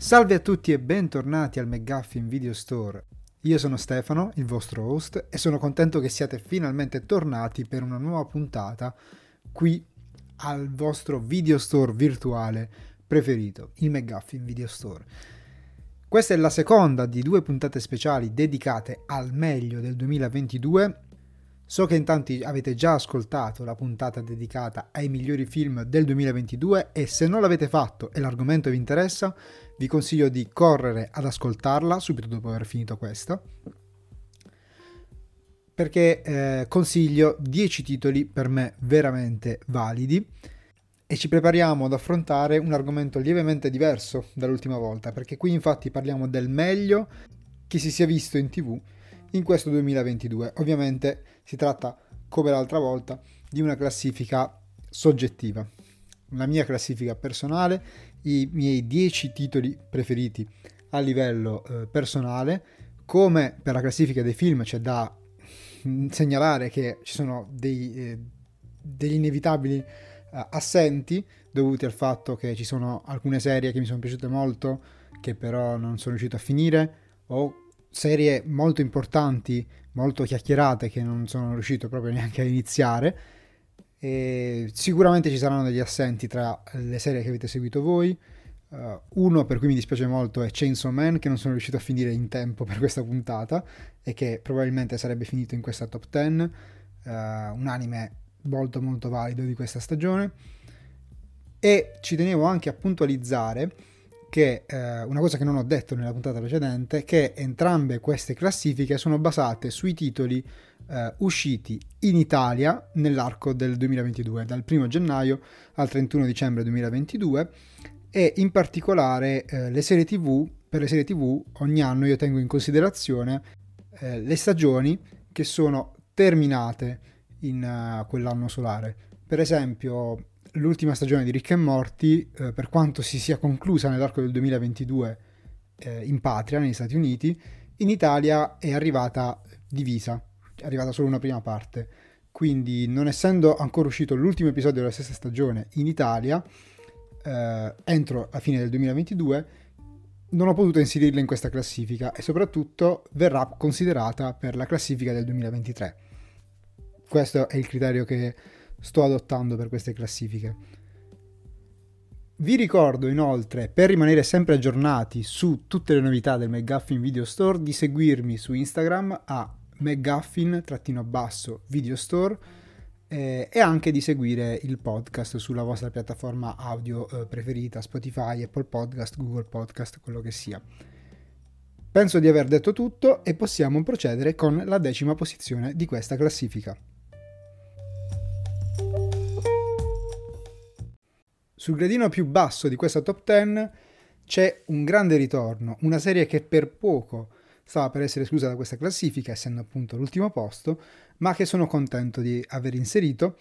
Salve a tutti e bentornati al McGuffin Video Store. Io sono Stefano, il vostro host, e sono contento che siate finalmente tornati per una nuova puntata qui al vostro video store virtuale preferito, il McGuffin Video Store. Questa è la seconda di due puntate speciali dedicate al meglio del 2022 So che in tanti avete già ascoltato la puntata dedicata ai migliori film del 2022 e se non l'avete fatto e l'argomento vi interessa, vi consiglio di correre ad ascoltarla subito dopo aver finito questa. Perché eh, consiglio 10 titoli per me veramente validi e ci prepariamo ad affrontare un argomento lievemente diverso dall'ultima volta, perché qui infatti parliamo del meglio che si sia visto in tv in questo 2022. Ovviamente si tratta, come l'altra volta, di una classifica soggettiva. La mia classifica personale, i miei 10 titoli preferiti a livello eh, personale. Come per la classifica dei film c'è da segnalare che ci sono dei, eh, degli inevitabili eh, assenti dovuti al fatto che ci sono alcune serie che mi sono piaciute molto che però non sono riuscito a finire o serie molto importanti, molto chiacchierate che non sono riuscito proprio neanche a iniziare. E sicuramente ci saranno degli assenti tra le serie che avete seguito voi. Uh, uno per cui mi dispiace molto è Chainsaw Man che non sono riuscito a finire in tempo per questa puntata e che probabilmente sarebbe finito in questa top 10. Uh, un anime molto molto valido di questa stagione. E ci tenevo anche a puntualizzare che eh, una cosa che non ho detto nella puntata precedente, che entrambe queste classifiche sono basate sui titoli eh, usciti in Italia nell'arco del 2022, dal 1 gennaio al 31 dicembre 2022 e in particolare eh, le serie TV, per le serie TV ogni anno io tengo in considerazione eh, le stagioni che sono terminate in uh, quell'anno solare. Per esempio, l'ultima stagione di Rick e Morty, eh, per quanto si sia conclusa nell'arco del 2022 eh, in patria, negli Stati Uniti, in Italia è arrivata divisa, è arrivata solo una prima parte. Quindi, non essendo ancora uscito l'ultimo episodio della stessa stagione in Italia, eh, entro la fine del 2022, non ho potuto inserirla in questa classifica e soprattutto verrà considerata per la classifica del 2023. Questo è il criterio che sto adottando per queste classifiche. Vi ricordo inoltre, per rimanere sempre aggiornati su tutte le novità del McGuffin Video Store, di seguirmi su Instagram a McGuffin-basso Video Store eh, e anche di seguire il podcast sulla vostra piattaforma audio eh, preferita, Spotify, Apple Podcast, Google Podcast, quello che sia. Penso di aver detto tutto e possiamo procedere con la decima posizione di questa classifica. Sul gradino più basso di questa top 10 c'è un grande ritorno, una serie che per poco stava per essere esclusa da questa classifica, essendo appunto l'ultimo posto, ma che sono contento di aver inserito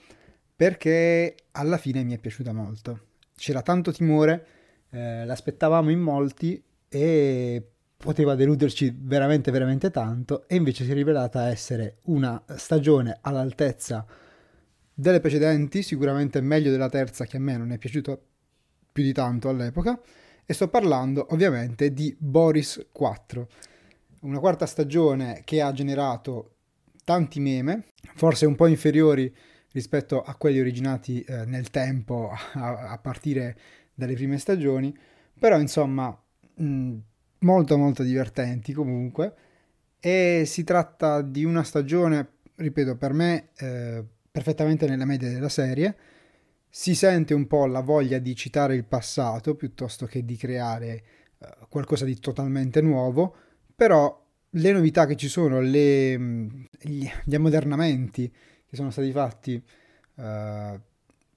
perché alla fine mi è piaciuta molto. C'era tanto timore, eh, l'aspettavamo in molti e poteva deluderci veramente veramente tanto e invece si è rivelata essere una stagione all'altezza delle precedenti, sicuramente meglio della terza che a me non è piaciuto più di tanto all'epoca, e sto parlando ovviamente di Boris 4, una quarta stagione che ha generato tanti meme, forse un po' inferiori rispetto a quelli originati eh, nel tempo a, a, partire dalle prime stagioni, però insomma mh, molto molto divertenti comunque. E si tratta di una stagione, ripeto, per me eh, perfettamente nella media della serie. Si sente un po' la voglia di citare il passato piuttosto che di creare uh, qualcosa di totalmente nuovo, però le novità che ci sono, le, gli, gli ammodernamenti che sono stati fatti uh,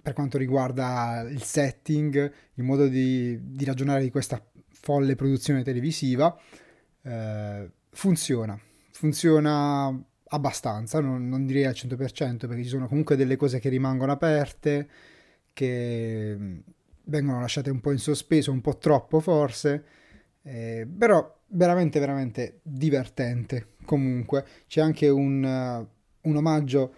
per quanto riguarda il setting, il modo di, di ragionare di questa folle produzione televisiva, uh, funziona. Funziona abbastanza, non, non, direi al 100% perché ci sono comunque delle cose che rimangono aperte, che mm, vengono lasciate un po' in sospeso, un po' troppo forse, eh, però veramente veramente divertente comunque. C'è anche un, uh, un omaggio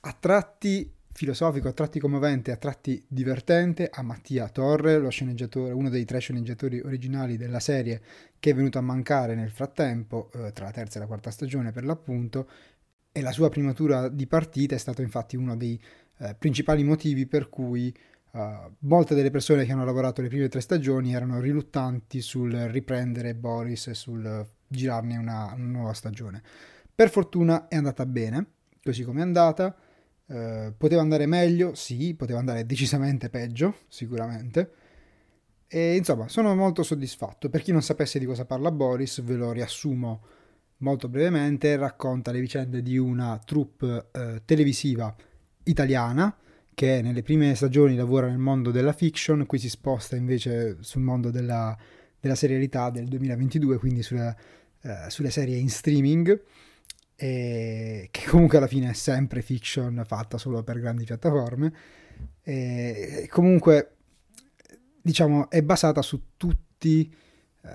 a tratti filosofico, a tratti commovente, a tratti divertente, a Mattia Torre, uno dei tre sceneggiatori originali della serie che è venuto a mancare nel frattempo, eh, tra la terza e la quarta stagione per l'appunto, e la sua primatura di partita è stato infatti uno dei eh, principali motivi per cui Uh, molte delle persone che hanno lavorato le prime tre stagioni erano riluttanti sul riprendere Boris e sul girarne una, una nuova stagione. Per fortuna è andata bene, così come è andata. Uh, poteva andare meglio, sì, poteva andare decisamente peggio, sicuramente. E insomma, sono molto soddisfatto. Per chi non sapesse di cosa parla Boris, ve lo riassumo molto brevemente. Racconta le vicende di una troupe uh, televisiva italiana che nelle prime stagioni lavora nel mondo della fiction, qui si sposta invece sul mondo della, della serialità del 2022, quindi sulla, uh, sulle serie in streaming, e che comunque alla fine è sempre fiction fatta solo per grandi piattaforme. E comunque, diciamo, è basata su tutti uh,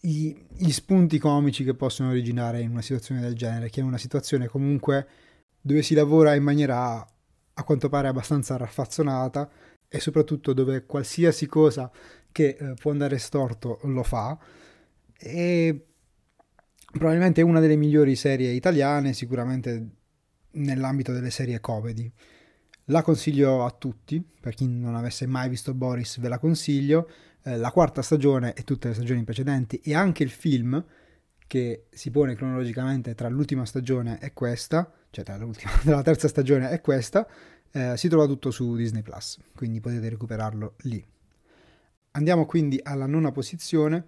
gli spunti comici che possono originare in una situazione del genere, che è una situazione comunque dove si lavora in maniera a quanto pare abbastanza raffazzonata e soprattutto dove qualsiasi cosa che eh, può andare storto lo fa e probabilmente una delle migliori serie italiane sicuramente nell'ambito delle serie comedy la consiglio a tutti per chi non avesse mai visto Boris ve la consiglio eh, la quarta stagione e tutte le stagioni precedenti e anche il film che si pone cronologicamente tra l'ultima stagione e questa cioè tra l'ultima, della terza stagione e questa, eh, si trova tutto su Disney Plus, quindi potete recuperarlo lì. Andiamo quindi alla nona posizione,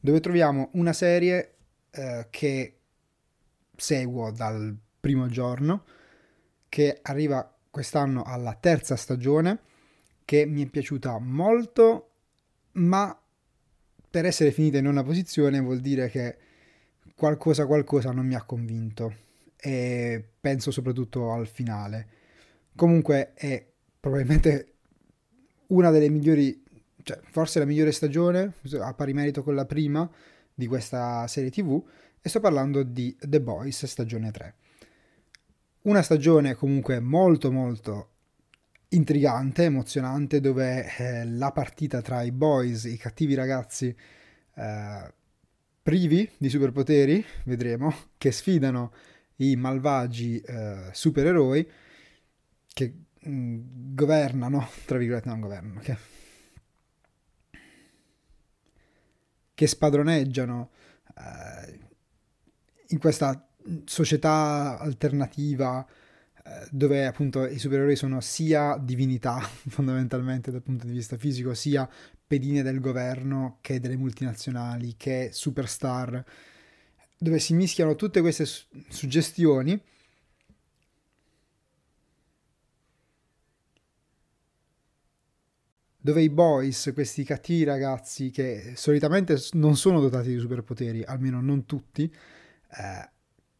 dove troviamo una serie eh, che seguo dal primo giorno, che arriva quest'anno alla terza stagione, che mi è piaciuta molto, ma per essere finita in nona posizione vuol dire che qualcosa qualcosa non mi ha convinto e penso soprattutto al finale. Comunque è probabilmente una delle migliori, cioè forse la migliore stagione, a pari merito con la prima di questa serie TV, e sto parlando di The Boys stagione 3. Una stagione comunque molto molto intrigante, emozionante, dove eh, la partita tra i boys, i cattivi ragazzi eh, privi di superpoteri, vedremo, che sfidano i malvagi eh, supereroi che mh, mm, governano, tra virgolette non governano, che, che spadroneggiano eh, in questa società alternativa eh, dove appunto i supereroi sono sia divinità fondamentalmente dal punto di vista fisico, sia pedine del governo che delle multinazionali, che superstar dove si mischiano tutte queste suggestioni dove i boys, questi cattivi ragazzi che solitamente non sono dotati di superpoteri, almeno non tutti, eh,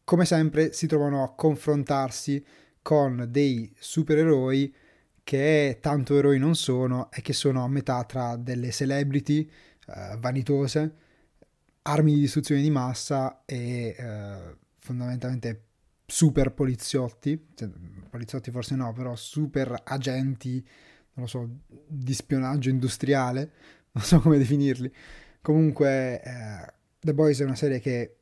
come sempre si trovano a confrontarsi con dei supereroi che tanto eroi non sono e che sono a metà tra delle celebrity eh, vanitose armi di distruzione di massa e eh, fondamentalmente super poliziotti, cioè, poliziotti forse no, però super agenti, non lo so, di spionaggio industriale, non so come definirli. Comunque eh, The Boys è una serie che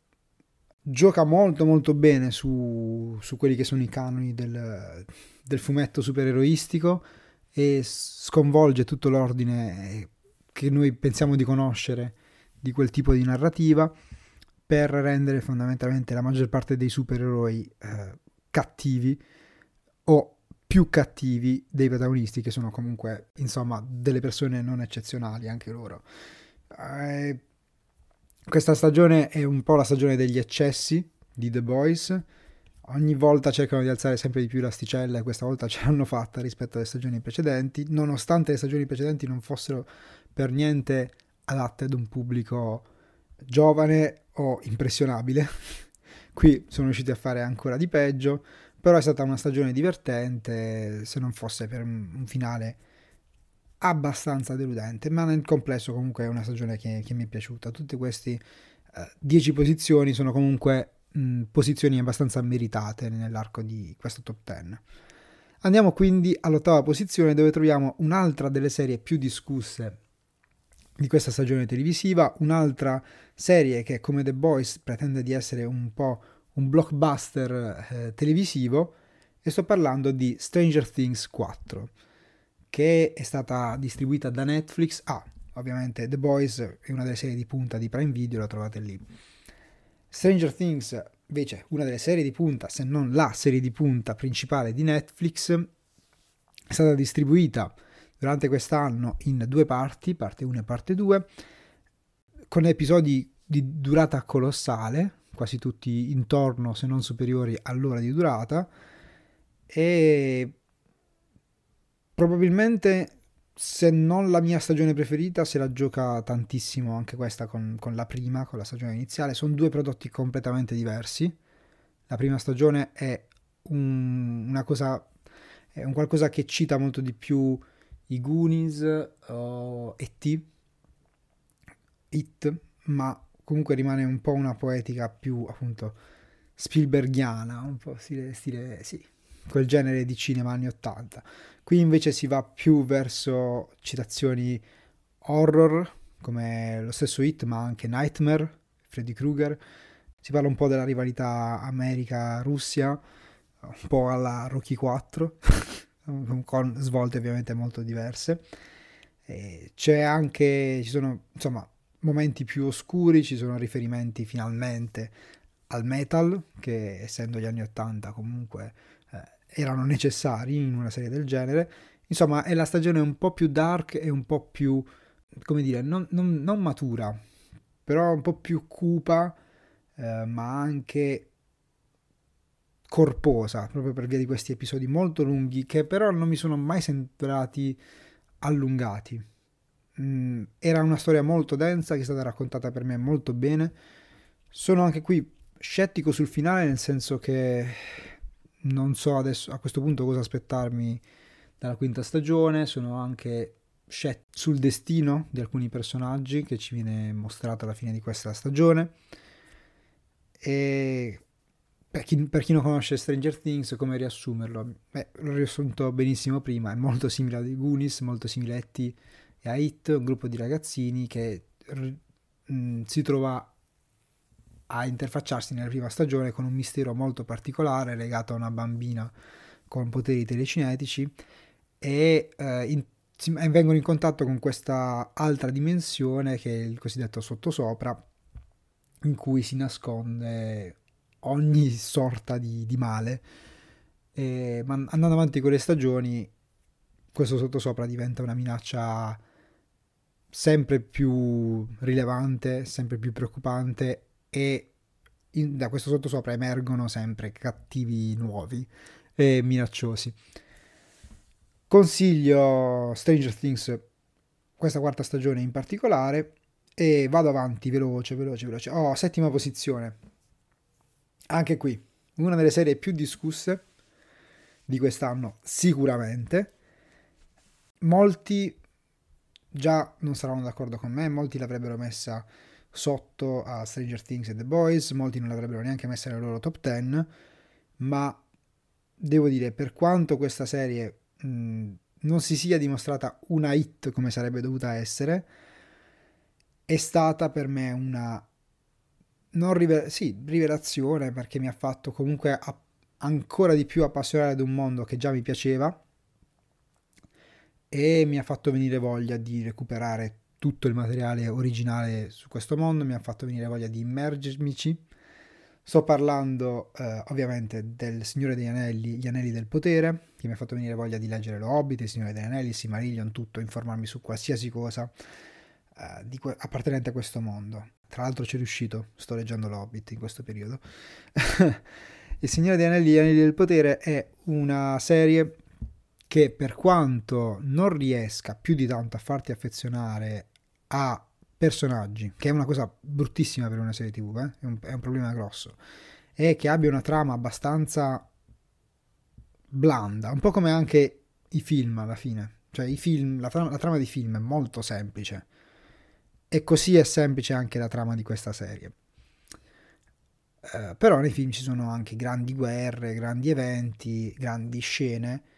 gioca molto molto bene su, su quelli che sono i canoni del, del fumetto supereroistico e sconvolge tutto l'ordine che noi pensiamo di conoscere di quel tipo di narrativa per rendere fondamentalmente la maggior parte dei supereroi eh, cattivi o più cattivi dei protagonisti che sono comunque insomma delle persone non eccezionali anche loro. Eh, questa stagione è un po' la stagione degli eccessi di The Boys. Ogni volta cercano di alzare sempre di più l'asticella e questa volta ce l'hanno fatta rispetto alle stagioni precedenti, nonostante le stagioni precedenti non fossero per niente adatte ad un pubblico giovane o impressionabile. Qui sono riusciti a fare ancora di peggio, però è stata una stagione divertente, se non fosse per un finale abbastanza deludente, ma nel complesso comunque è una stagione che, che mi è piaciuta. Tutte queste 10 uh, posizioni sono comunque mh, posizioni abbastanza meritate nell'arco di questo top 10. Andiamo quindi all'ottava posizione dove troviamo un'altra delle serie più discusse di questa stagione televisiva, un'altra serie che come The Boys pretende di essere un po' un blockbuster eh, televisivo e sto parlando di Stranger Things 4 che è stata distribuita da Netflix. Ah, ovviamente The Boys è una delle serie di punta di Prime Video, la trovate lì. Stranger Things invece una delle serie di punta, se non la serie di punta principale di Netflix, è stata distribuita durante quest'anno in due parti, parte 1 e parte 2, con episodi di durata colossale, quasi tutti intorno se non superiori all'ora di durata, e probabilmente se non la mia stagione preferita, se la gioca tantissimo anche questa con, con la prima, con la stagione iniziale. Sono due prodotti completamente diversi. La prima stagione è un, una cosa, è un qualcosa che cita molto di più i Goonies o E.T., It, ma comunque rimane un po' una poetica più appunto Spielbergiana, un po' stile, stile sì, quel genere di cinema anni 80. Qui invece si va più verso citazioni horror, come lo stesso Hit, ma anche Nightmare, Freddy Krueger. Si parla un po' della rivalità America-Russia, un po' alla Rocky 4, con svolte ovviamente molto diverse. E c'è anche, ci sono insomma momenti più oscuri, ci sono riferimenti finalmente al metal, che essendo gli anni 80 comunque erano necessari in una serie del genere. Insomma, è la stagione un po' più dark e un po' più, come dire, non, non, non matura, però un po' più cupa, eh, ma anche corposa, proprio per via di questi episodi molto lunghi, che però non mi sono mai sembrati allungati. Mm, era una storia molto densa che è stata raccontata per me molto bene. Sono anche qui scettico sul finale, nel senso che non so adesso a questo punto cosa aspettarmi dalla quinta stagione, sono anche scettico sul destino di alcuni personaggi che ci viene mostrato alla fine di questa stagione e per chi, per chi non conosce Stranger Things come riassumerlo? Beh, l'ho riassunto benissimo prima, è molto simile a The Goonies, molto simile a T e a It, un gruppo di ragazzini che mh, mm, si trova a interfacciarsi nella prima stagione con un mistero molto particolare legato a una bambina con poteri telecinetici e eh, in, si, vengono in contatto con questa altra dimensione che è il cosiddetto sottosopra in cui si nasconde ogni sorta di, di male. E, ma andando avanti con le stagioni questo sottosopra diventa una minaccia sempre più rilevante, sempre più preoccupante e in, da questo sottosopra emergono sempre cattivi nuovi e minacciosi. Consiglio Stranger Things questa quarta stagione in particolare e vado avanti veloce, veloce, veloce. Oh, settima posizione. Anche qui, una delle serie più discusse di quest'anno, sicuramente. Molti già non saranno d'accordo con me, molti l'avrebbero messa sotto a Stranger Things e The Boys, molti non l'avrebbero neanche messa nella loro top 10, ma devo dire, per quanto questa serie mh, non si sia dimostrata una hit come sarebbe dovuta essere, è stata per me una non rive- sì, rivelazione perché mi ha fatto comunque a- ancora di più appassionare ad un mondo che già mi piaceva e mi ha fatto venire voglia di recuperare tutto il materiale originale su questo mondo, mi ha fatto venire voglia di immergermici. Sto parlando eh, ovviamente del Signore degli Anelli, Gli Anelli del Potere, che mi ha fatto venire voglia di leggere Lo Hobbit, il Signore degli Anelli, il Silmarillion, tutto, informarmi su qualsiasi cosa eh, que- appartenente a questo mondo. Tra l'altro ci è riuscito, sto leggendo Lo Hobbit in questo periodo. il Signore degli Anelli, Gli Anelli del Potere è una serie che per quanto non riesca più di tanto a farti affezionare a personaggi, che è una cosa bruttissima per una serie tv, eh? è, un, è un problema grosso, e che abbia una trama abbastanza blanda, un po' come anche i film alla fine. Cioè i film, la, trama, la trama di film è molto semplice. E così è semplice anche la trama di questa serie. Uh, però nei film ci sono anche grandi guerre, grandi eventi, grandi scene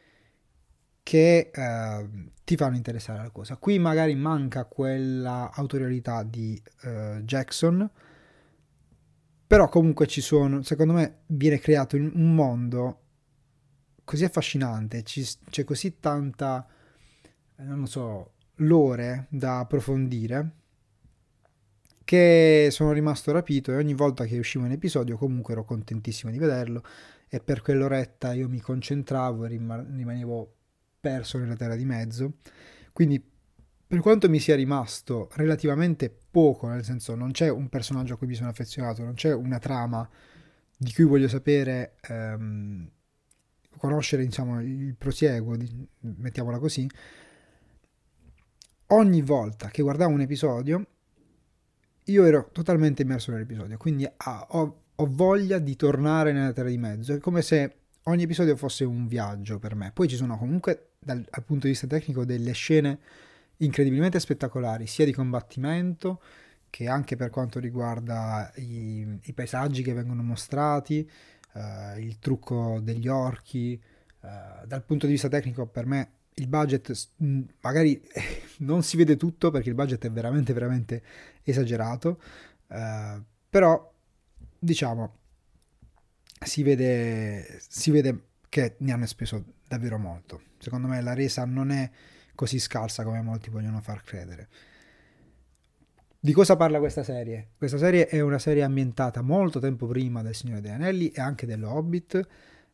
che eh, ti fanno interessare la cosa. Qui magari manca quella autorialità di eh, Jackson, però comunque ci sono, secondo me viene creato un mondo così affascinante, ci, c'è così tanta, non so, lore da approfondire che sono rimasto rapito e ogni volta che uscivo un episodio comunque ero contentissimo di vederlo e per quell'oretta io mi concentravo e rimanevo perso nella terra di mezzo. Quindi per quanto mi sia rimasto relativamente poco, nel senso non c'è un personaggio a cui mi sono affezionato, non c'è una trama di cui voglio sapere, ehm, conoscere diciamo, il prosieguo, mettiamola così, ogni volta che guardavo un episodio io ero totalmente immerso nell'episodio, quindi ah, ho, ho, voglia di tornare nella terra di mezzo, è come se ogni episodio fosse un viaggio per me. Poi ci sono comunque dal, dal punto di vista tecnico delle scene incredibilmente spettacolari, sia di combattimento che anche per quanto riguarda i, i paesaggi che vengono mostrati, uh, il trucco degli orchi. Uh, dal punto di vista tecnico, per me il budget magari non si vede tutto perché il budget è veramente, veramente esagerato, uh, però diciamo si vede, si vede che ne hanno speso davvero molto. Secondo me la resa non è così scarsa come molti vogliono far credere. Di cosa parla questa serie? Questa serie è una serie ambientata molto tempo prima del Signore degli Anelli e anche dello Hobbit,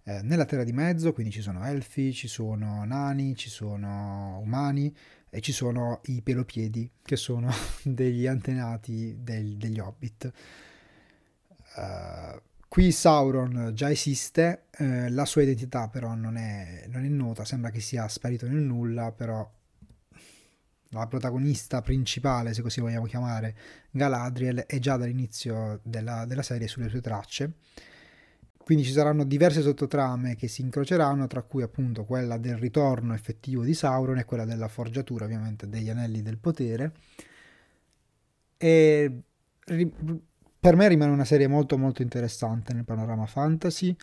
eh, nella Terra di Mezzo, quindi ci sono elfi, ci sono nani, ci sono umani e ci sono i pelopiedi, che sono degli antenati del, degli Hobbit. Uh, Qui Sauron già esiste, eh, la sua identità però non è, non è, nota, sembra che sia sparito nel nulla, però la protagonista principale, se così vogliamo chiamare, Galadriel, è già dall'inizio della, della serie sulle sue tracce. Quindi ci saranno diverse sottotrame che si incroceranno, tra cui appunto quella del ritorno effettivo di Sauron e quella della forgiatura ovviamente degli anelli del potere. E per me rimane una serie molto molto interessante nel panorama fantasy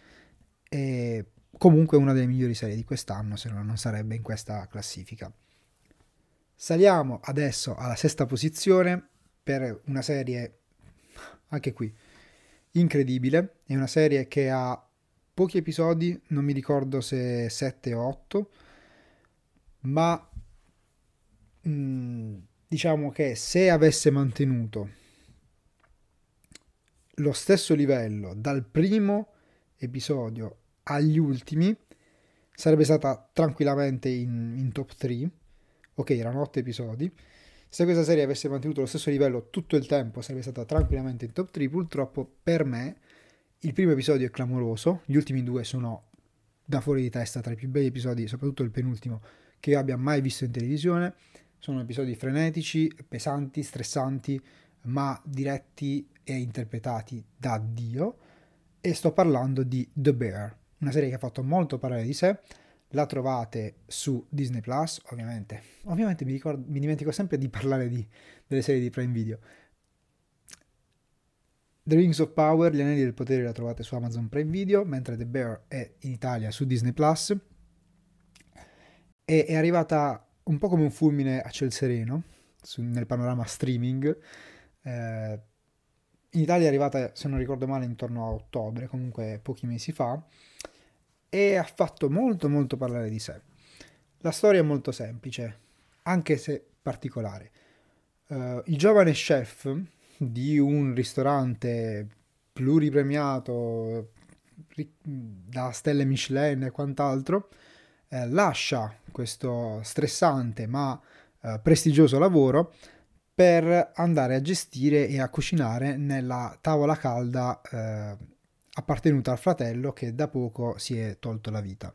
e comunque una delle migliori serie di quest'anno, se no non sarebbe in questa classifica. Saliamo adesso alla sesta posizione per una serie, anche qui, incredibile. È una serie che ha pochi episodi, non mi ricordo se 7 o 8, ma mh, mm, diciamo che se avesse mantenuto lo stesso livello dal primo episodio agli ultimi sarebbe stata tranquillamente in, in top 3 ok erano 8 episodi. Se questa serie avesse mantenuto lo stesso livello tutto il tempo sarebbe stata tranquillamente in top 3 purtroppo per me il primo episodio è clamoroso. Gli ultimi due sono da fuori di testa tra i più belli episodi soprattutto il penultimo che io abbia mai visto in televisione. Sono episodi frenetici pesanti stressanti ma diretti e interpretati da Dio e sto parlando di The Bear, una serie che ha fatto molto parlare di sé, la trovate su Disney Plus, ovviamente. Ovviamente mi, ricordo, mi dimentico sempre di parlare di, delle serie di Prime Video. The Rings of Power, Gli Anelli del Potere la trovate su Amazon Prime Video, mentre The Bear è in Italia su Disney Plus. E è arrivata un po' come un fulmine a ciel sereno su, nel panorama streaming. Eh, in Italia è arrivata, se non ricordo male, intorno a ottobre, comunque pochi mesi fa, e ha fatto molto molto parlare di sé. La storia è molto semplice, anche se particolare. Uh, il giovane chef di un ristorante pluripremiato da stelle Michelin e quant'altro, eh, lascia questo stressante ma eh, prestigioso lavoro per andare a gestire e a cucinare nella tavola calda eh, appartenuta al fratello che da poco si è tolto la vita.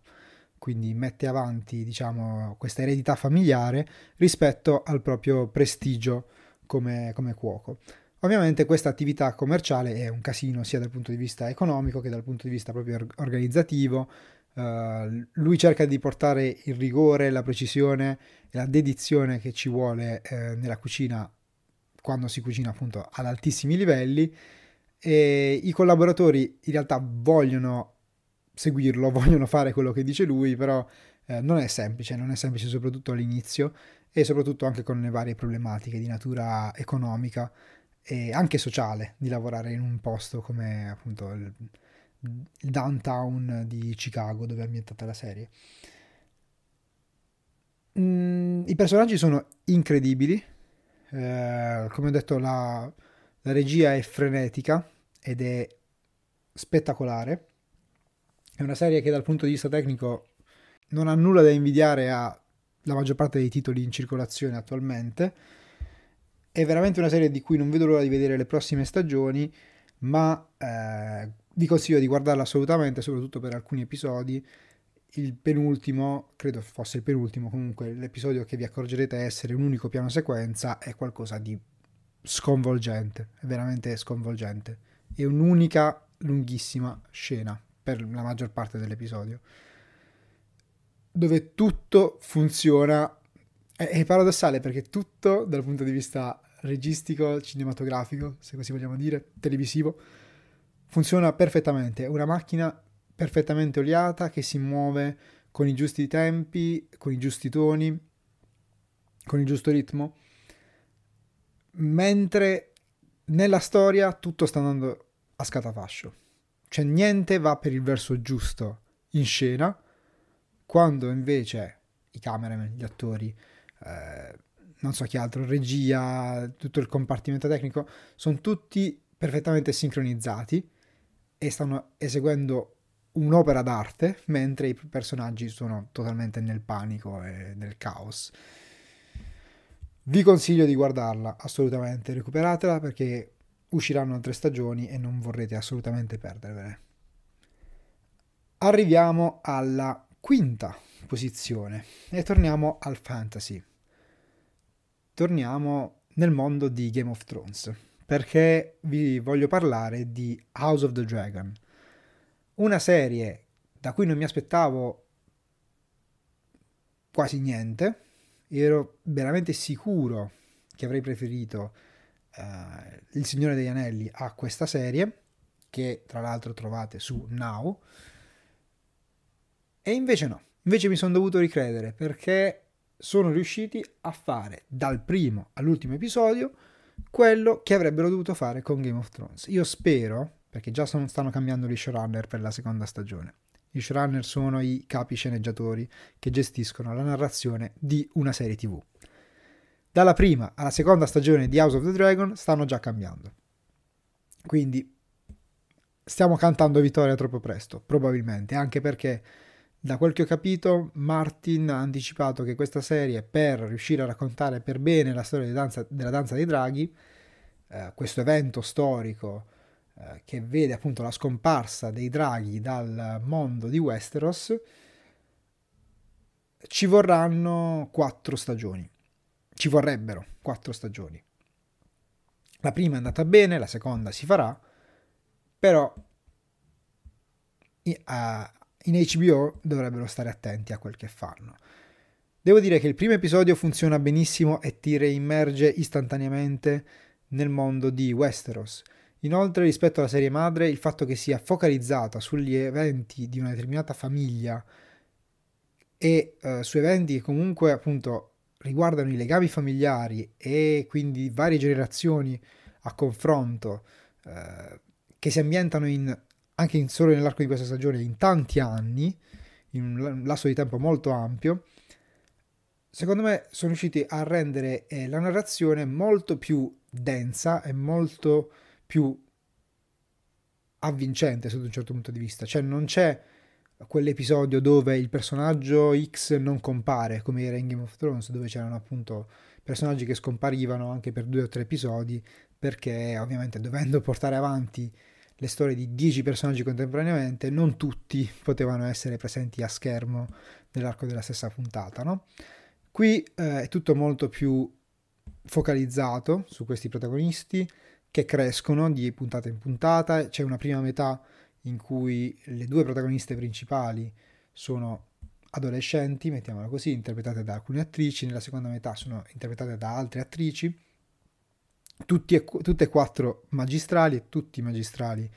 Quindi mette avanti, diciamo, questa eredità familiare rispetto al proprio prestigio come, come cuoco. Ovviamente questa attività commerciale è un casino sia dal punto di vista economico che dal punto di vista proprio organizzativo. Uh, lui cerca di portare il rigore, la precisione e la dedizione che ci vuole uh, nella cucina quando si cucina appunto ad altissimi livelli e i collaboratori in realtà vogliono seguirlo, vogliono fare quello che dice lui, però eh, non è semplice, non è semplice soprattutto all'inizio e soprattutto anche con le varie problematiche di natura economica e anche sociale di lavorare in un posto come appunto il, il downtown di Chicago dove è ambientata la serie. Mm, I personaggi sono incredibili, eh, come ho detto la, la regia è frenetica ed è spettacolare. È una serie che dal punto di vista tecnico non ha nulla da invidiare alla maggior parte dei titoli in circolazione attualmente. È veramente una serie di cui non vedo l'ora di vedere le prossime stagioni, ma eh, vi consiglio di guardarla assolutamente, soprattutto per alcuni episodi il penultimo, credo fosse il penultimo, comunque l'episodio che vi accorgerete essere un unico piano sequenza è qualcosa di sconvolgente, è veramente sconvolgente. È un'unica lunghissima scena per la maggior parte dell'episodio, dove tutto funziona. È, è paradossale perché tutto dal punto di vista registico, cinematografico, se così vogliamo dire, televisivo, funziona perfettamente. È una macchina perfettamente oliata che si muove con i giusti tempi, con i giusti toni, con il giusto ritmo, mentre nella storia tutto sta andando a scatafascio. Cioè niente va per il verso giusto in scena, quando invece i cameraman, gli attori, eh, non so chi altro, regia, tutto il compartimento tecnico, sono tutti perfettamente sincronizzati e stanno eseguendo un'opera d'arte, mentre i personaggi sono totalmente nel panico e nel caos. Vi consiglio di guardarla assolutamente, recuperatela perché usciranno altre stagioni e non vorrete assolutamente perdervene. Arriviamo alla quinta posizione e torniamo al fantasy. Torniamo nel mondo di Game of Thrones perché vi voglio parlare di House of the Dragon una serie da cui non mi aspettavo quasi niente, ero veramente sicuro che avrei preferito uh, Il Signore degli Anelli a questa serie, che tra l'altro trovate su Now, e invece no, invece mi sono dovuto ricredere perché sono riusciti a fare dal primo all'ultimo episodio quello che avrebbero dovuto fare con Game of Thrones. Io spero perché già sono, stanno cambiando gli showrunner per la seconda stagione. Gli showrunner sono i capi sceneggiatori che gestiscono la narrazione di una serie TV. Dalla prima alla seconda stagione di House of the Dragon stanno già cambiando. Quindi stiamo cantando vittoria troppo presto, probabilmente, anche perché da quel che ho capito Martin ha anticipato che questa serie per riuscire a raccontare per bene la storia danza, della danza dei draghi, eh, questo evento storico eh, che vede appunto la scomparsa dei draghi dal mondo di Westeros, ci vorranno quattro stagioni. Ci vorrebbero quattro stagioni. La prima è andata bene, la seconda si farà, però in HBO dovrebbero stare attenti a quel che fanno. Devo dire che il primo episodio funziona benissimo e ti reimmerge istantaneamente nel mondo di Westeros. Inoltre, rispetto alla serie madre, il fatto che sia focalizzata sugli eventi di una determinata famiglia e eh, su eventi che comunque appunto riguardano i legami familiari e quindi varie generazioni a confronto eh, che si ambientano in, anche in, solo nell'arco di questa stagione in tanti anni, in un lasso di tempo molto ampio, secondo me sono riusciti a rendere eh, la narrazione molto più densa e molto più avvincente sotto un certo punto di vista, cioè non c'è quell'episodio dove il personaggio X non compare come era in Game of Thrones dove c'erano appunto personaggi che scomparivano anche per due o tre episodi perché ovviamente dovendo portare avanti le storie di dieci personaggi contemporaneamente non tutti potevano essere presenti a schermo nell'arco della stessa puntata no? qui eh, è tutto molto più focalizzato su questi protagonisti che crescono di puntata in puntata. C'è una prima metà in cui le due protagoniste principali sono adolescenti, mettiamola così, interpretate da alcune attrici, nella seconda metà sono interpretate da altre attrici, tutti e, tutte e quattro magistrali tutti magistrali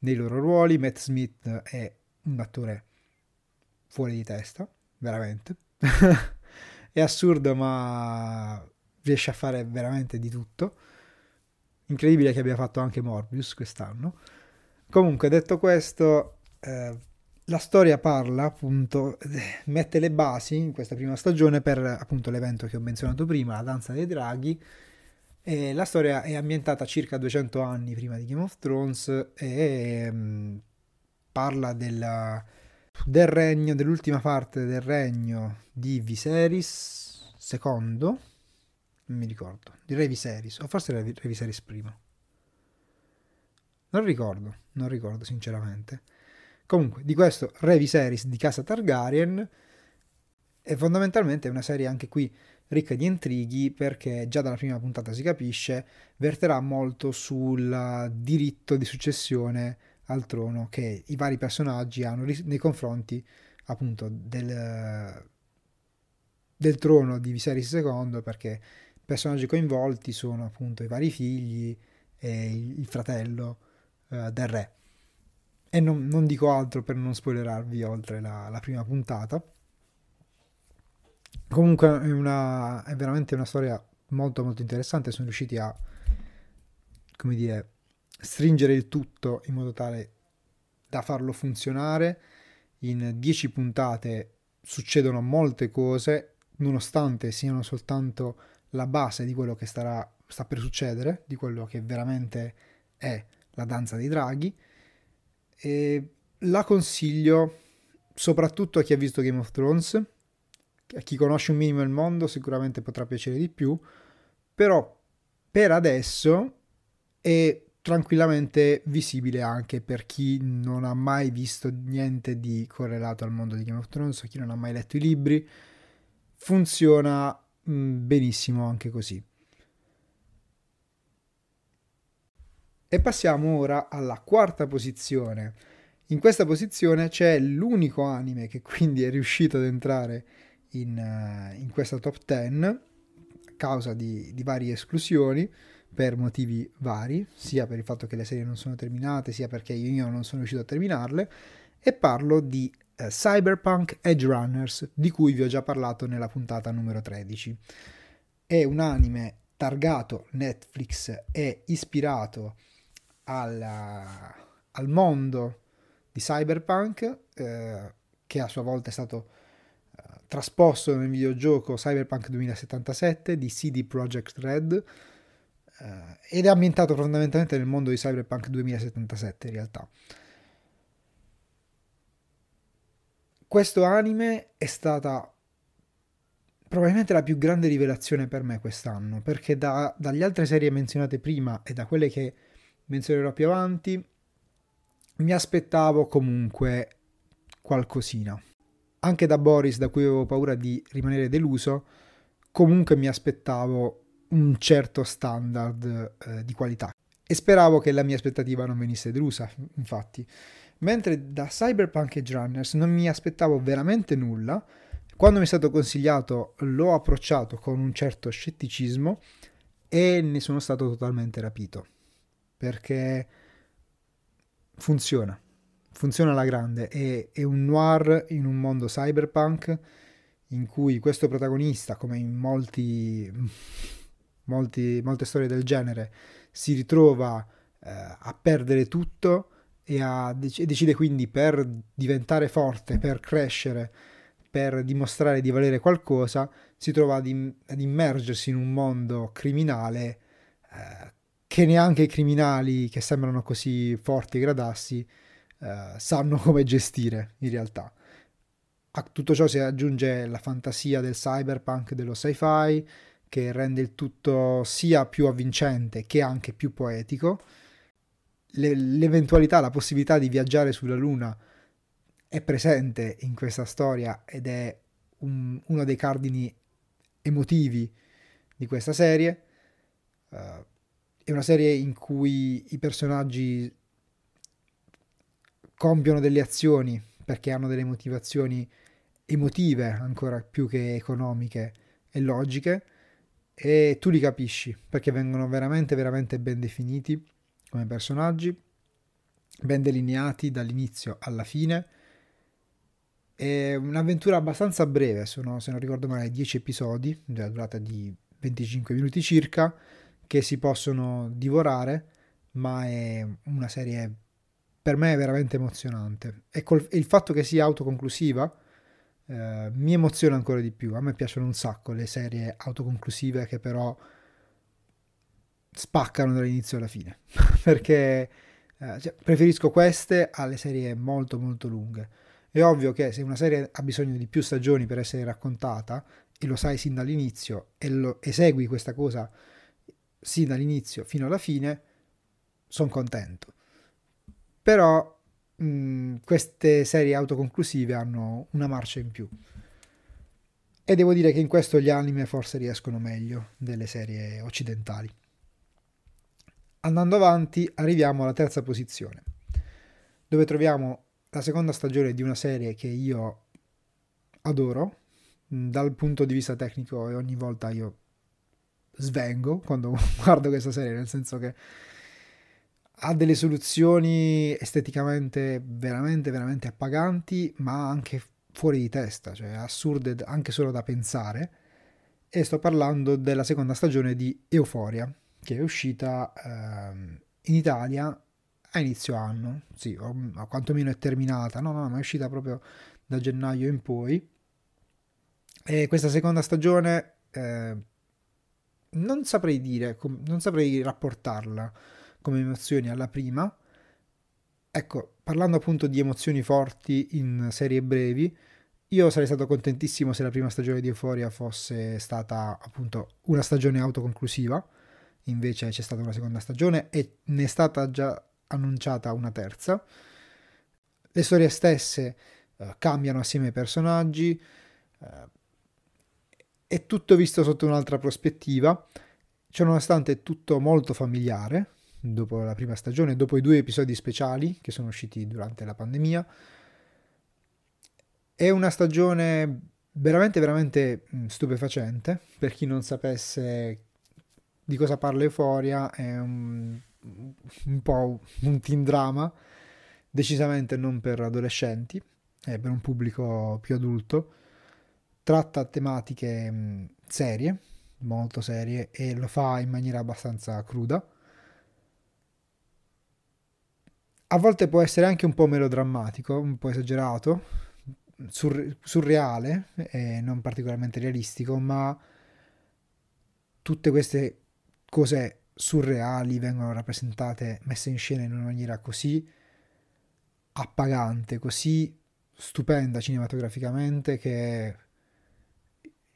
nei loro ruoli. Matt Smith è un attore fuori di testa, veramente. è assurdo, ma riesce a fare veramente di tutto. Incredibile che abbia fatto anche Morbius quest'anno. Comunque, detto questo, eh, la storia parla, appunto, eh, mette le basi in questa prima stagione per appunto l'evento che ho menzionato prima, la danza dei draghi. E la storia è ambientata circa 200 anni prima di Game of Thrones e um, parla della, del regno, dell'ultima parte del regno di Viserys II, non mi ricordo, di Re Viserys, o forse Re Viserys prima. Non ricordo, non ricordo sinceramente. Comunque, di questo Re Viserys di casa Targaryen e fondamentalmente è una serie anche qui ricca di intrighi perché già dalla prima puntata si capisce verterà molto sul diritto di successione al trono che i vari personaggi hanno nei confronti appunto del, del trono di Viserys II perché personaggi coinvolti sono appunto i vari figli e il fratello uh, del re. E non, non, dico altro per non spoilerarvi oltre la, la prima puntata. Comunque è, una, è veramente una storia molto molto interessante. Sono riusciti a, come dire, stringere il tutto in modo tale da farlo funzionare. In 10 puntate succedono molte cose, nonostante siano soltanto la base di quello che starà, sta per succedere, di quello che veramente è la danza dei draghi. E la consiglio soprattutto a chi ha visto Game of Thrones, a chi conosce un minimo il mondo sicuramente potrà piacere di più, però per adesso è tranquillamente visibile anche per chi non ha mai visto niente di correlato al mondo di Game of Thrones, chi non ha mai letto i libri, funziona benissimo anche così. E passiamo ora alla quarta posizione. In questa posizione c'è l'unico anime che quindi è riuscito ad entrare in, uh, in questa top 10 a causa di, di, varie esclusioni per motivi vari, sia per il fatto che le serie non sono terminate, sia perché io non sono riuscito a terminarle, e parlo di uh, Cyberpunk Edge Runners, di cui vi ho già parlato nella puntata numero 13. È un anime targato Netflix e ispirato alla, al mondo di Cyberpunk, eh, che a sua volta è stato eh, trasposto nel videogioco Cyberpunk 2077 di CD Projekt Red eh, ed è ambientato fondamentalmente nel mondo di Cyberpunk 2077 in realtà. Questo anime è stata probabilmente la più grande rivelazione per me quest'anno, perché da, dalle altre serie menzionate prima e da quelle che menzionerò più avanti, mi aspettavo comunque qualcosina. Anche da Boris, da cui avevo paura di rimanere deluso, comunque mi aspettavo un certo standard eh, di qualità. E speravo che la mia aspettativa non venisse delusa, infatti. Mentre da Cyberpunk Edge Runners non mi aspettavo veramente nulla, quando mi è stato consigliato l'ho approcciato con un certo scetticismo e ne sono stato totalmente rapito. Perché funziona, funziona alla grande, è, è un noir in un mondo cyberpunk in cui questo protagonista, come in molti, molti, molte storie del genere, si ritrova eh, a perdere tutto e, a, e decide quindi per diventare forte, per crescere, per dimostrare di valere qualcosa, si trova ad, im- ad immergersi in un mondo criminale eh, che neanche i criminali che sembrano così forti e gradassi eh, sanno come gestire in realtà. A tutto ciò si aggiunge la fantasia del cyberpunk, dello sci-fi, che rende il tutto sia più avvincente che anche più poetico. Le, l'eventualità, la possibilità di viaggiare sulla Luna è presente in questa storia ed è un, uno dei cardini emotivi di questa serie. Uh, è una serie in cui i personaggi compiono delle azioni perché hanno delle motivazioni emotive ancora più che economiche e logiche e tu li capisci perché vengono veramente veramente ben definiti come personaggi ben delineati dall'inizio alla fine È un'avventura abbastanza breve, sono, se non ricordo male, 10 episodi, della durata di 25 minuti circa, che si possono divorare, ma è una serie per me veramente emozionante. E, col, e il fatto che sia autoconclusiva eh, mi emoziona ancora di più. A me piacciono un sacco le serie autoconclusive che però spaccano dall'inizio alla fine, perché eh, cioè, preferisco queste alle serie molto molto lunghe. È ovvio che se una serie ha bisogno di più stagioni per essere raccontata e lo sai sin dall'inizio e lo esegui questa cosa sin dall'inizio fino alla fine, sono contento. Però mm, queste serie autoconclusive hanno una marcia in più. E devo dire che in questo gli anime forse riescono meglio delle serie occidentali. Andando avanti, arriviamo alla terza posizione, dove troviamo la seconda stagione di una serie che io adoro mm, dal punto di vista tecnico e ogni volta io svengo quando guardo questa serie, nel senso che ha delle soluzioni esteticamente veramente, veramente appaganti, ma anche fuori di testa, cioè assurde anche solo da pensare. E sto parlando della seconda stagione di Euphoria, che è uscita ehm, in Italia a inizio anno, sì, o, o quantomeno è terminata, no, no, ma è uscita proprio da gennaio in poi. E questa seconda stagione eh, non saprei dire, non saprei rapportarla come emozioni alla prima. Ecco, parlando appunto di emozioni forti in serie brevi, io sarei stato contentissimo se la prima stagione di Euphoria fosse stata appunto una stagione autoconclusiva invece c'è stata una seconda stagione e ne è stata già annunciata una terza. Le storie stesse uh, cambiano assieme ai personaggi, uh, è tutto visto sotto un'altra prospettiva, ciononostante è tutto molto familiare dopo la prima stagione, dopo i due episodi speciali che sono usciti durante la pandemia. È una stagione veramente, veramente mm, stupefacente per chi non sapesse di cosa parla Euforia, è un, un po' un teen drama, decisamente non per adolescenti, è per un pubblico più adulto, tratta tematiche mh, serie, molto serie, e lo fa in maniera abbastanza cruda. A volte può essere anche un po' melodrammatico, un po' esagerato, sur- surreale e non particolarmente realistico, ma tutte queste cose surreali vengono rappresentate, messe in scena in una maniera così appagante, così stupenda cinematograficamente che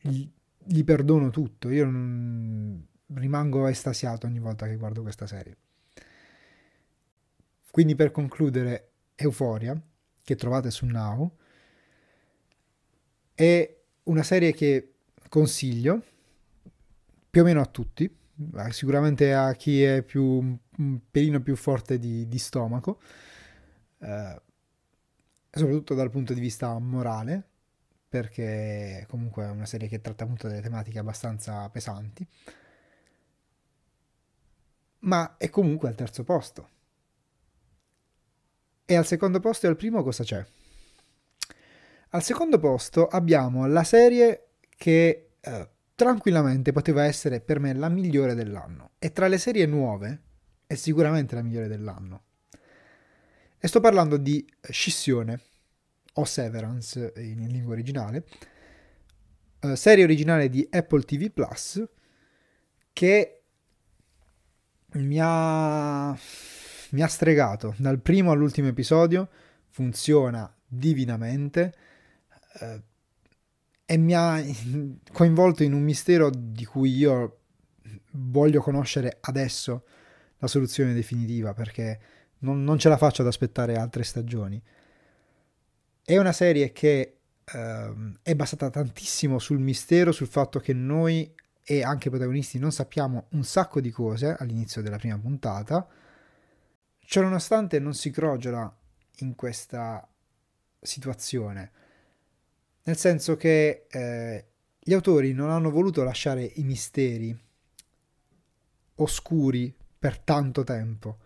gli, perdono tutto. Io non, rimango estasiato ogni volta che guardo questa serie. Quindi per concludere, Euphoria, che trovate su Now, è una serie che consiglio più o meno a tutti, sicuramente a chi è più, un pelino più forte di, di stomaco, eh, soprattutto dal punto di vista morale, perché comunque è una serie che tratta appunto delle tematiche abbastanza pesanti, ma è comunque al terzo posto. E al secondo posto e al primo cosa c'è? Al secondo posto abbiamo la serie che eh, tranquillamente poteva essere per me la migliore dell'anno. E tra le serie nuove è sicuramente la migliore dell'anno. E sto parlando di Scissione o Severance in lingua originale, eh, serie originale di Apple TV Plus che mi ha, mi ha stregato dal primo all'ultimo episodio, funziona divinamente. Eh, e mi ha coinvolto in un mistero di cui io voglio conoscere adesso la soluzione definitiva perché non, non ce la faccio ad aspettare altre stagioni. È una serie che eh, è basata tantissimo sul mistero, sul fatto che noi e anche i protagonisti non sappiamo un sacco di cose all'inizio della prima puntata. Ciononostante non si crogiola in questa situazione nel senso che eh, gli autori non hanno voluto lasciare i misteri oscuri per tanto tempo,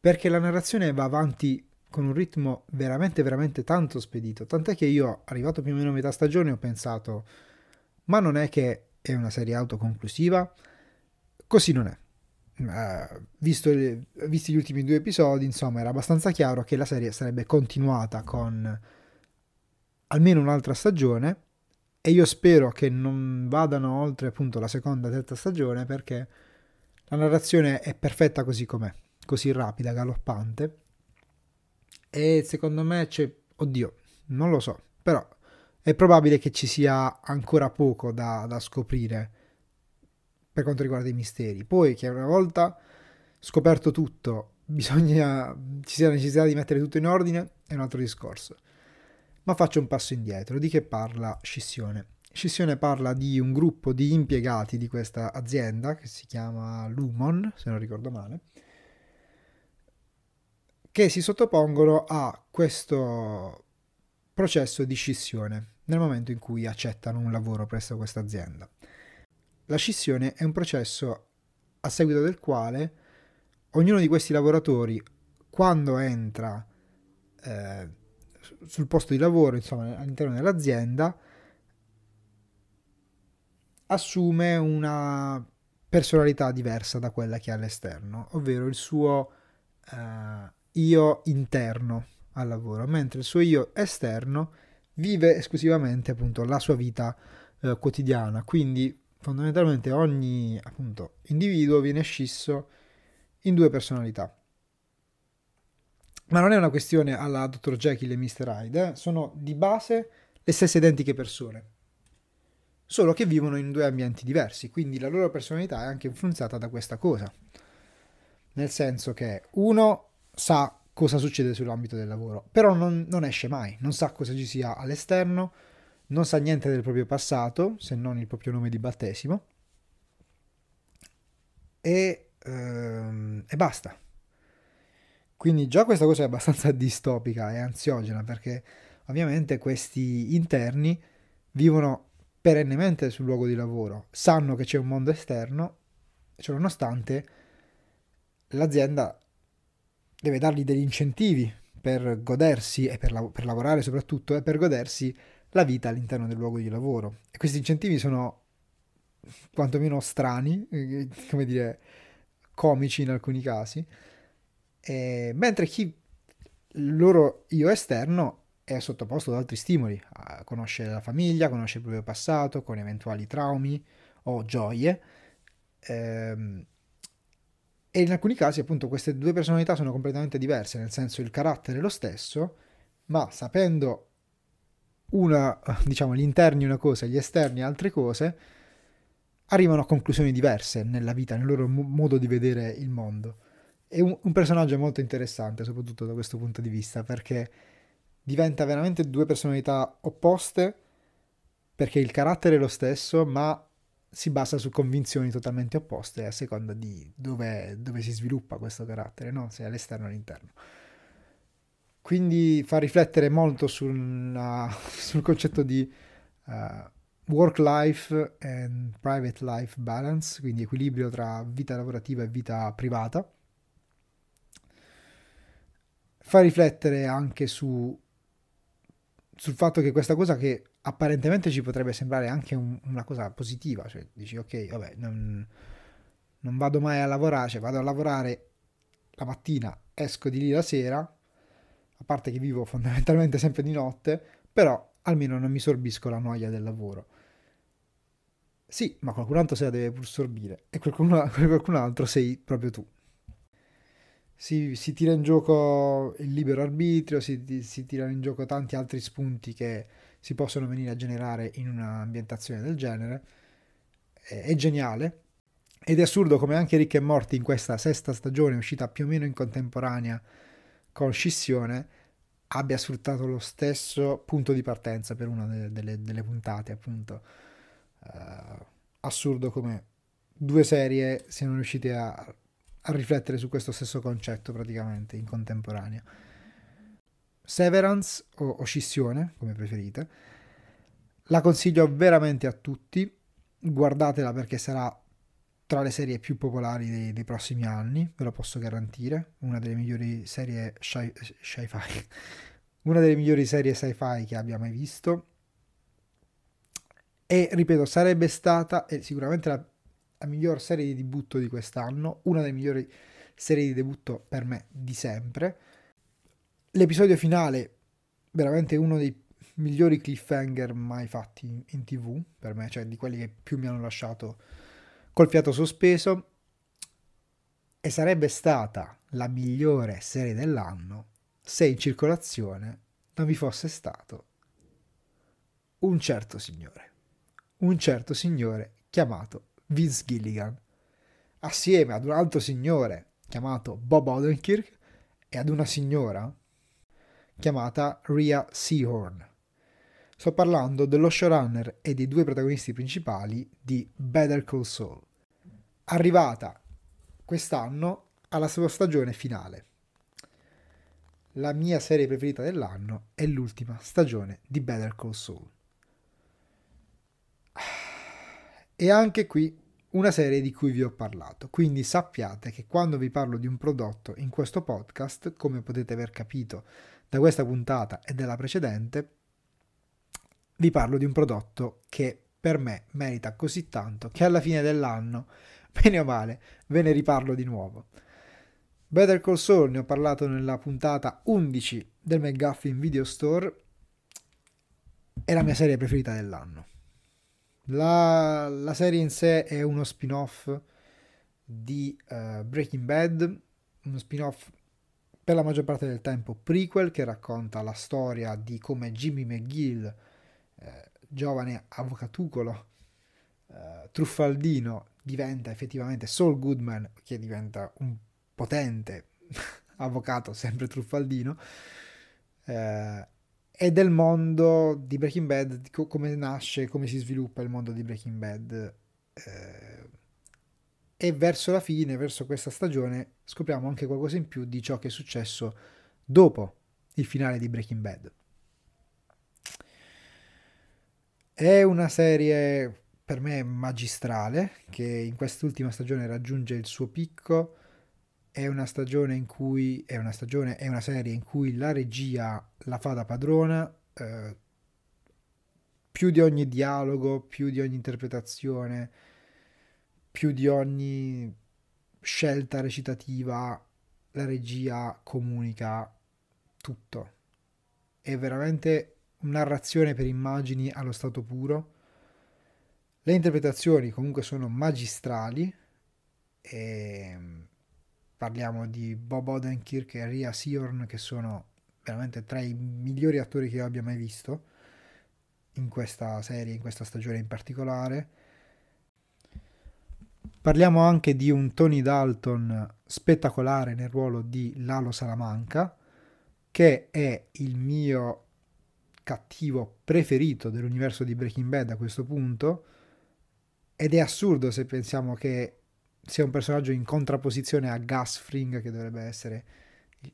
perché la narrazione va avanti con un ritmo veramente, veramente tanto spedito. Tant'è che io, arrivato più o meno a metà stagione, ho pensato, ma non è che è una serie autoconclusiva? Così non è. Uh, visto visti gli ultimi due episodi, insomma, era abbastanza chiaro che la serie sarebbe continuata con almeno un'altra stagione e io spero che non vadano oltre appunto la seconda e terza stagione perché la narrazione è perfetta così com'è, così rapida, galoppante. E secondo me c'è, oddio, non lo so, però è probabile che ci sia ancora poco da, da scoprire per quanto riguarda i misteri. Poi che una volta scoperto tutto bisogna, ci sia la necessità di mettere tutto in ordine è un altro discorso. Ma faccio un passo indietro. Di che parla Scissione? Scissione parla di un gruppo di impiegati di questa azienda che si chiama Lumon, se non ricordo male, che si sottopongono a questo processo di scissione nel momento in cui accettano un lavoro presso questa azienda. La scissione è un processo a seguito del quale ognuno di questi lavoratori, quando entra eh, sul posto di lavoro, insomma all'interno dell'azienda, assume una personalità diversa da quella che ha all'esterno, ovvero il suo eh, io interno al lavoro, mentre il suo io esterno vive esclusivamente appunto la sua vita eh, quotidiana. Quindi fondamentalmente ogni appunto individuo viene scisso in due personalità. Ma non è una questione alla Dr. Jekyll e Mr. Hyde, eh? sono di base le stesse identiche persone, solo che vivono in due ambienti diversi, quindi la loro personalità è anche influenzata da questa cosa. Nel senso che uno sa cosa succede sull'ambito del lavoro, però non, non, esce mai, non sa cosa ci sia all'esterno, non sa niente del proprio passato, se non il proprio nome di battesimo, e, ehm, e basta. Quindi già questa cosa è abbastanza distopica e ansiogena, perché ovviamente questi interni vivono perennemente sul luogo di lavoro, sanno che c'è un mondo esterno, cioè nonostante l'azienda deve dargli degli incentivi per godersi e per, la- per lavorare soprattutto e per godersi la vita all'interno del luogo di lavoro. E questi incentivi sono quantomeno strani, eh, come dire, comici in alcuni casi, e, mentre chi loro io esterno è sottoposto ad altri stimoli, conosce la famiglia, conosce il proprio passato, con eventuali traumi o gioie, ehm, e in alcuni casi, appunto, queste due personalità sono completamente diverse, nel senso il carattere è lo stesso, ma sapendo una, diciamo, gli interni una cosa e gli esterni altre cose, arrivano a conclusioni diverse nella vita, nel loro mo- modo di vedere il mondo. È un, un personaggio molto interessante, soprattutto da questo punto di vista, perché diventa veramente due personalità opposte, perché il carattere è lo stesso, ma si basa su convinzioni totalmente opposte a seconda di dove, dove si sviluppa questo carattere, no? se all'esterno o all'interno. Quindi fa riflettere molto sulla, sul concetto di uh, work-life and private life balance, quindi equilibrio tra vita lavorativa e vita privata. Fa riflettere anche su, sul fatto che questa cosa che apparentemente ci potrebbe sembrare anche un, una cosa positiva, cioè dici ok, vabbè, non, non, vado mai a lavorare, cioè vado a lavorare la mattina, esco di lì la sera, a parte che vivo fondamentalmente sempre di notte, però almeno non mi sorbisco la noia del lavoro. Sì, ma qualcun altro se la deve pur sorbire e qualcun, qualcun altro sei proprio tu. Si, si, tira in gioco il libero arbitrio, si, si tirano in gioco tanti altri spunti che si possono venire a generare in un'ambientazione del genere. È, è geniale. Ed è assurdo come anche Rick e Morty in questa sesta stagione, uscita più o meno in contemporanea con Scissione, abbia sfruttato lo stesso punto di partenza per una delle, delle, delle puntate, appunto. Uh, assurdo come due serie siano riuscite a, a riflettere su questo stesso concetto praticamente in contemporanea. Severance o, o Scissione, come preferite. La consiglio veramente a tutti, guardatela perché sarà tra le serie più popolari dei, dei, prossimi anni, ve lo posso garantire, una delle migliori serie sci- sci-fi, una delle migliori serie sci-fi che abbia mai visto. E ripeto, sarebbe stata è sicuramente la, la miglior serie di debutto di quest'anno, una delle migliori serie di debutto per me di sempre. L'episodio finale, veramente uno dei migliori cliffhanger mai fatti in, in tv, per me, cioè di quelli che più mi hanno lasciato col fiato sospeso. E sarebbe stata la migliore serie dell'anno se in circolazione non vi fosse stato un certo signore. Un certo signore chiamato Vince Gilligan, assieme ad un altro signore chiamato Bob Odenkirk e ad una signora chiamata Rhea Seahorn. Sto parlando dello showrunner e dei due protagonisti principali di Better Call Saul, arrivata quest'anno alla sua stagione finale. La mia serie preferita dell'anno è l'ultima stagione di Better Call Saul. E anche qui una serie di cui vi ho parlato. Quindi sappiate che quando vi parlo di un prodotto in questo podcast, come potete aver capito da questa puntata e dalla precedente, vi parlo di un prodotto che per me merita così tanto che alla fine dell'anno, bene o male, ve ne riparlo di nuovo. Better Call Saul ne ho parlato nella puntata 11 del McGuffin Video Store, è la mia serie preferita dell'anno. La, la, serie in sé è uno spin-off di uh, Breaking Bad, uno spin-off per la maggior parte del tempo prequel che racconta la storia di come Jimmy McGill, giovane avvocatucolo, eh, truffaldino, diventa effettivamente Saul Goodman, che diventa un potente avvocato, sempre truffaldino, eh, e del mondo di Breaking Bad, come nasce, come si sviluppa il mondo di Breaking Bad. Eh, e verso la fine, verso questa stagione, scopriamo anche qualcosa in più di ciò che è successo dopo il finale di Breaking Bad. È una serie per me magistrale che in quest'ultima stagione raggiunge il suo picco. È una stagione in cui è una stagione, è una serie in cui la regia la fa da padrona, eh, più di ogni dialogo, più di ogni interpretazione, più di ogni scelta recitativa, la regia comunica tutto. È veramente narrazione per immagini allo stato puro. Le interpretazioni comunque sono magistrali e parliamo di Bob Odenkirk e Ria Seahorn che sono veramente tra i migliori attori che io abbia mai visto in questa serie, in questa stagione in particolare. Parliamo anche di un Tony Dalton spettacolare nel ruolo di Lalo Salamanca, che è il mio cattivo preferito dell'universo di Breaking Bad a questo punto. Ed è assurdo se pensiamo che sia un personaggio in contrapposizione a Gus Fring, che dovrebbe essere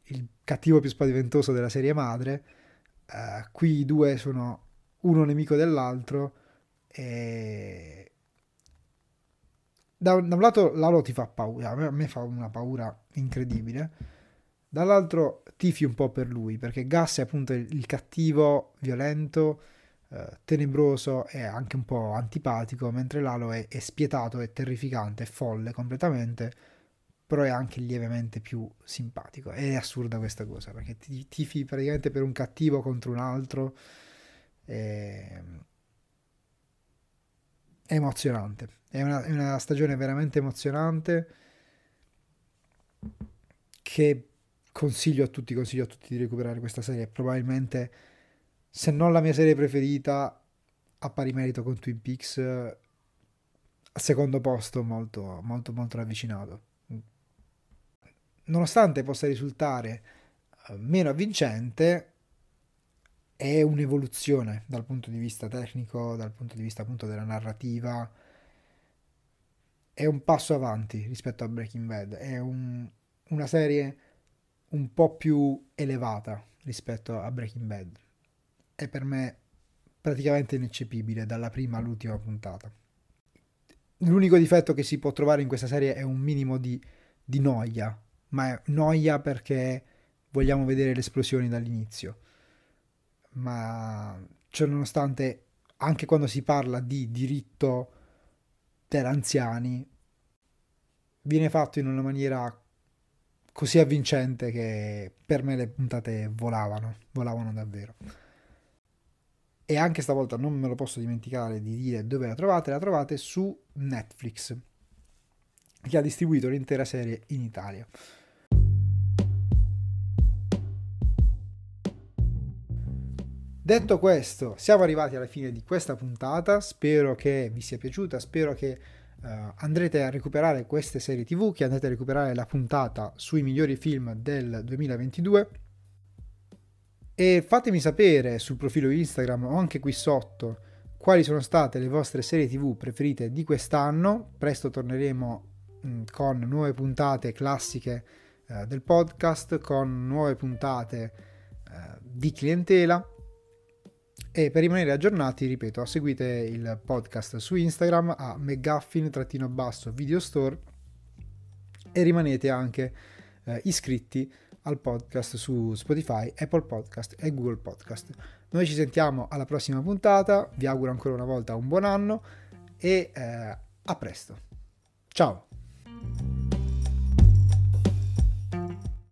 il cattivo più spaventoso della serie madre. Uh, qui i due sono uno nemico dell'altro e da, da, un lato Lalo ti fa paura, a me, fa una paura incredibile, dall'altro tifi un po' per lui perché Gus è appunto il, cattivo, violento, eh, tenebroso e anche un po' antipatico, mentre Lalo è, è spietato, è terrificante, è folle completamente però è anche lievemente più simpatico. È assurda questa cosa, perché ti tifi praticamente per un cattivo contro un altro. E... È emozionante. È una, è una stagione veramente emozionante che consiglio a tutti, consiglio a tutti di recuperare questa serie. Probabilmente, se non la mia serie preferita, a pari merito con Twin Peaks, al secondo posto molto, molto, molto ravvicinato nonostante possa risultare eh, meno avvincente, è un'evoluzione dal punto di vista tecnico, dal punto di vista appunto della narrativa. È un passo avanti rispetto a Breaking Bad, è un, una serie un po' più elevata rispetto a Breaking Bad. È per me praticamente ineccepibile dalla prima all'ultima puntata. l'unico difetto che si può trovare in questa serie è un minimo di, di noia, ma è noia perché vogliamo vedere le esplosioni dall'inizio. Ma cioè, nonostante anche quando si parla di diritto per anziani, viene fatto in una maniera così avvincente che per me le puntate volavano, volavano davvero. E anche stavolta non me lo posso dimenticare di dire dove la trovate, la trovate su Netflix, che ha distribuito l'intera serie in Italia. Detto questo, siamo arrivati alla fine di questa puntata, spero che vi sia piaciuta, spero che Uh, andrete a recuperare queste serie tv, che andrete a recuperare la puntata sui migliori film del 2022 e fatemi sapere sul profilo Instagram o anche qui sotto quali sono state le vostre serie tv preferite di quest'anno. Presto torneremo mh, mm, con nuove puntate classiche uh, del podcast, con nuove puntate uh, di clientela e per rimanere aggiornati, ripeto, seguite il podcast su Instagram a McGuffin-Video Store e rimanete anche eh, iscritti al podcast su Spotify, Apple Podcast e Google Podcast. Noi ci sentiamo alla prossima puntata, vi auguro ancora una volta un buon anno e eh, a presto. Ciao!